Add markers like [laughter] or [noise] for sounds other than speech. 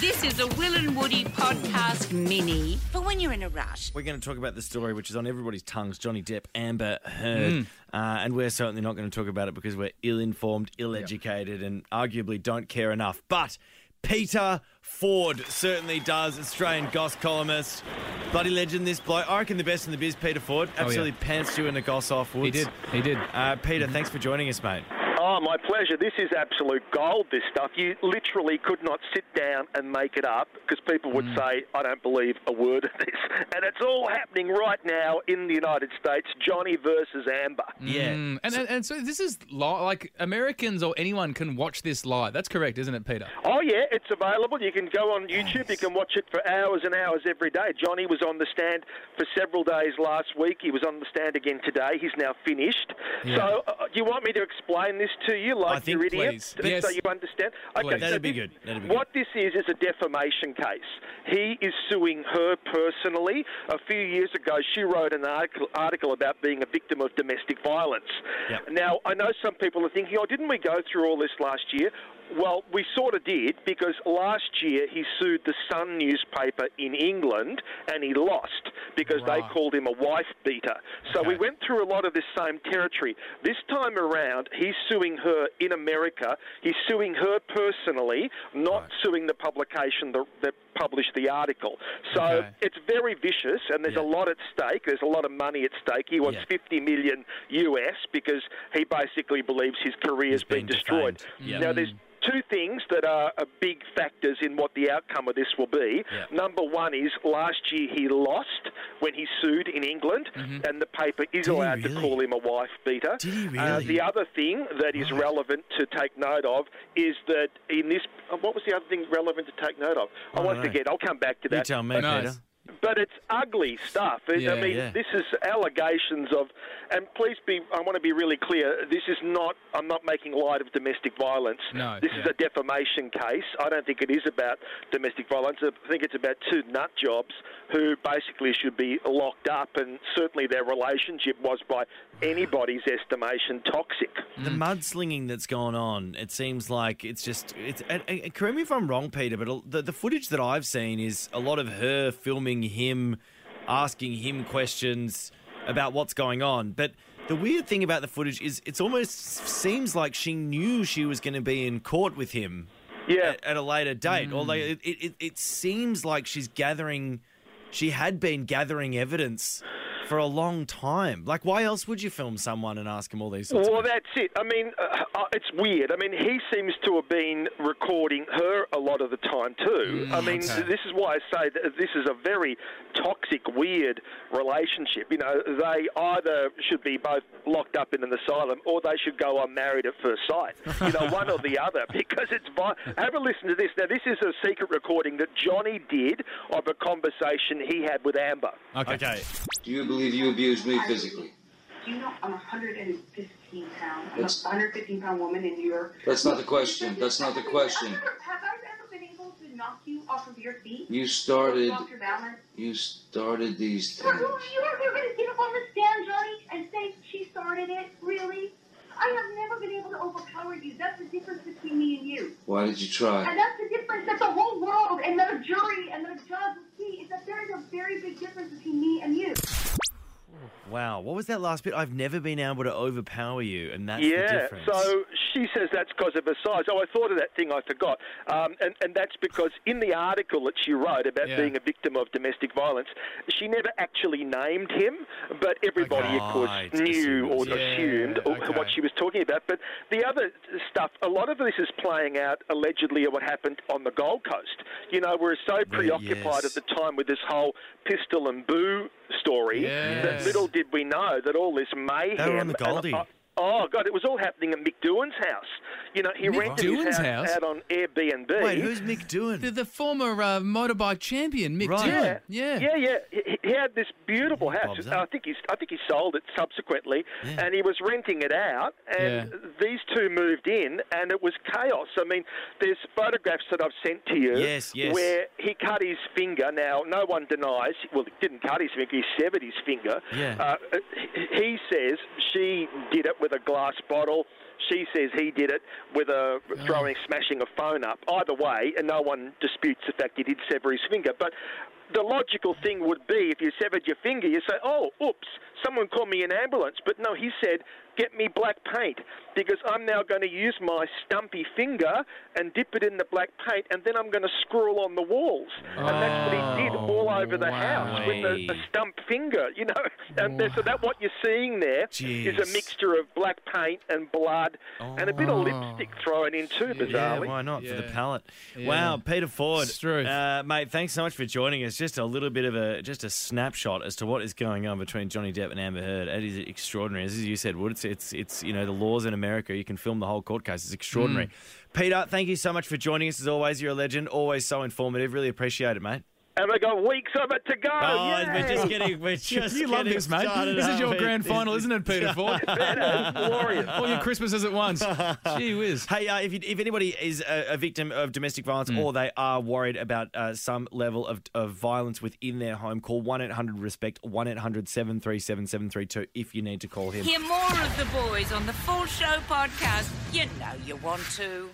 This is a Will and Woody podcast mini for when you're in a rush. We're going to talk about the story which is on everybody's tongues Johnny Depp, Amber Heard. Uh, and we're certainly not going to talk about it because we're ill informed, ill educated, and arguably don't care enough. But Peter Ford certainly does, Australian goss columnist. Bloody legend, this bloke. I reckon the best in the biz, Peter Ford. Absolutely pants you in the goss off woods. He did. He did. Uh, Peter, thanks for joining us, mate. Oh, my pleasure. This is absolute gold, this stuff. You literally could not sit down and make it up because people would say, I don't believe a word of this. And it's all happening right now in the United States Johnny versus Amber. Yeah. Mm, and, and and so this is li- like Americans or anyone can watch this live. That's correct, isn't it, Peter? Oh, yeah, it's available. You can go on YouTube. You can watch it for hours and hours every day. Johnny was on the stand for several days last week. He was on the stand again today. He's now finished. Yeah. So, uh, do you want me to explain this to you like I think you're idiot? please. So Yes. you understand? Please. That'd be good. That'd be good. What this is is a defamation case. He is suing her personally. A few years ago, she wrote an article, article about being a victim of domestic violence. Yep. Now, I know some people are thinking, oh, didn't we go through all this last year? Well, we sort of did because last year he sued the Sun newspaper in England and he lost because they called him a wife beater. So we went through a lot of this same territory. This time around, he's suing her in America. He's suing her personally, not Right. suing the publication that, that published the article. So Okay. it's very vicious, and there's Yeah. a lot at stake. There's a lot of money at stake. He wants Yeah. 50 million US because he basically believes his career has been been destroyed. Now, there's mm. Two things that are, are big factors in what the outcome of this will be. Yeah. Number one is last year he lost when he sued in England, and the paper is Mm-hmm. Did allowed really? to call him a wife beater. Did he Uh, really? the other thing that is relevant to take note of is that in this, uh, what was the other thing relevant to take note of? I, I won't don't forget. I'll come back to that. You that. tell me, No, Peter. It's- But it's ugly stuff. Yeah, I mean, yeah. this is allegations of, and please be, I want to be really clear. This is not. I'm not making light of domestic violence. No, this is a defamation case. I don't think it is about domestic violence. I think it's about two nut jobs who basically should be locked up, and certainly their relationship was, by anybody's estimation, toxic. The mm. mudslinging that's gone on, it seems like it's just. It's. And, and correct me if I'm wrong, Peter, but the, the footage that I've seen is a lot of her filming him, asking him questions about what's going on. But the weird thing about the footage is it almost seems like she knew she was going to be in court with him Yeah. at, at a later date. Mm. Although it, it, it seems like she's gathering, she had been gathering evidence for a long time. Like, why else would you film someone and ask him all these sorts Well, of that's it. I mean, uh, uh, it's weird. I mean, he seems to have been recording her a lot of the time too. I mean, okay. this is why I say that this is a very toxic, weird relationship. You know, they either should be both locked up in an asylum or they should go on married at first sight. You know, one or the other, [laughs] because it's. Vi- Have a listen to this. Now, this is a secret recording that Johnny did of a conversation he had with Amber. Okay. Okay. Do you believe you abused me physically? Do you know I'm 115 pounds? I'm That's- a 115 pound woman, and you're. That's not the question. That's not the question. Have I ever been able to knock you off of your feet? You started. Your balance? You started these things. you're, you're going to get up on the stand, Johnny, and say she started it? Really? I have never been able to overpower you. That's the difference between me and you. Why did you try? And that's the difference that the whole world and the jury and the judge will see is that there is a very big difference between me and you. Wow. What was that last bit? I've never been able to overpower you, and that's the Yeah, difference. so she says that's because of her size. Oh, I thought of that thing I forgot. Um, and, and that's because in the article that she wrote about Yeah. being a victim of domestic violence, she never actually named him, but everybody, of course, Right, knew or assumed. Yeah, assumed okay. what she was talking about. But the other stuff, a lot of this is playing out allegedly of what happened on the Gold Coast. You know, we're so preoccupied yes. at the time with this whole pistol and boo story that Yes. little did we know that all this mayhem. They were on the and Goldie. Oh God! It was all happening at Mick Doohan's house. You know, he Mick rented Doohan's his house? out on Airbnb. Wait, who's Mick Doohan? The, the former uh, motorbike champion, Mick Right. Doohan. yeah, Yeah. yeah, yeah. He- he- he had this beautiful house. I think he's I think he sold it subsequently, Yeah. and he was renting it out. And Yeah. these two moved in, and it was chaos. I mean, there's photographs that I've sent to you Yes, yes. where he cut his finger. Now, no one denies. Well, he didn't cut his finger. He severed his finger. Yeah. Uh, he- he says she did it with a glass bottle. She says he did it with a throwing, smashing a phone up. Either way, and no one disputes the fact he did sever his finger. But the logical thing would be if you severed your finger, you say, "Oh, oops, someone called me an ambulance." But no, he said, "Get me black paint because I'm now going to use my stumpy finger and dip it in the black paint, and then I'm going to scroll on the walls." And that's what he did all over the house with a, a stump finger. You know, [laughs] and so that what you're seeing there is Jeez. a mixture of black paint and blood and a bit of Oh. lipstick thrown in too, Yeah, bizarrely. why not for the palette? Yeah. Wow, Peter Ford, Struth. uh, mate. Thanks so much for joining us. Just a little bit of a just a snapshot as to what is going on between Johnny Depp and Amber Heard. It is extraordinary, as you said, Wood. It's it's it's you know the laws in America. You can film the whole court case. It's extraordinary. Mm. Peter, thank you so much for joining us. As always, you're a legend. Always so informative. Really appreciate it, mate. And we got weeks of it to go. Oh, Yay! we're just getting we're [laughs] just you love this, mate. This is your mate. grand final, isn't it, Peter Ford? [laughs] glorious. All your Christmases at once. [laughs] Gee whiz. Hey, uh, if, you, if anybody is a, a victim of domestic violence Mm. or they are worried about uh, some level of, of violence within their home, call 1 800 RESPECT, 1 800 737 732 if you need to call him. Hear more of the boys on the Full Show podcast. You know you want to.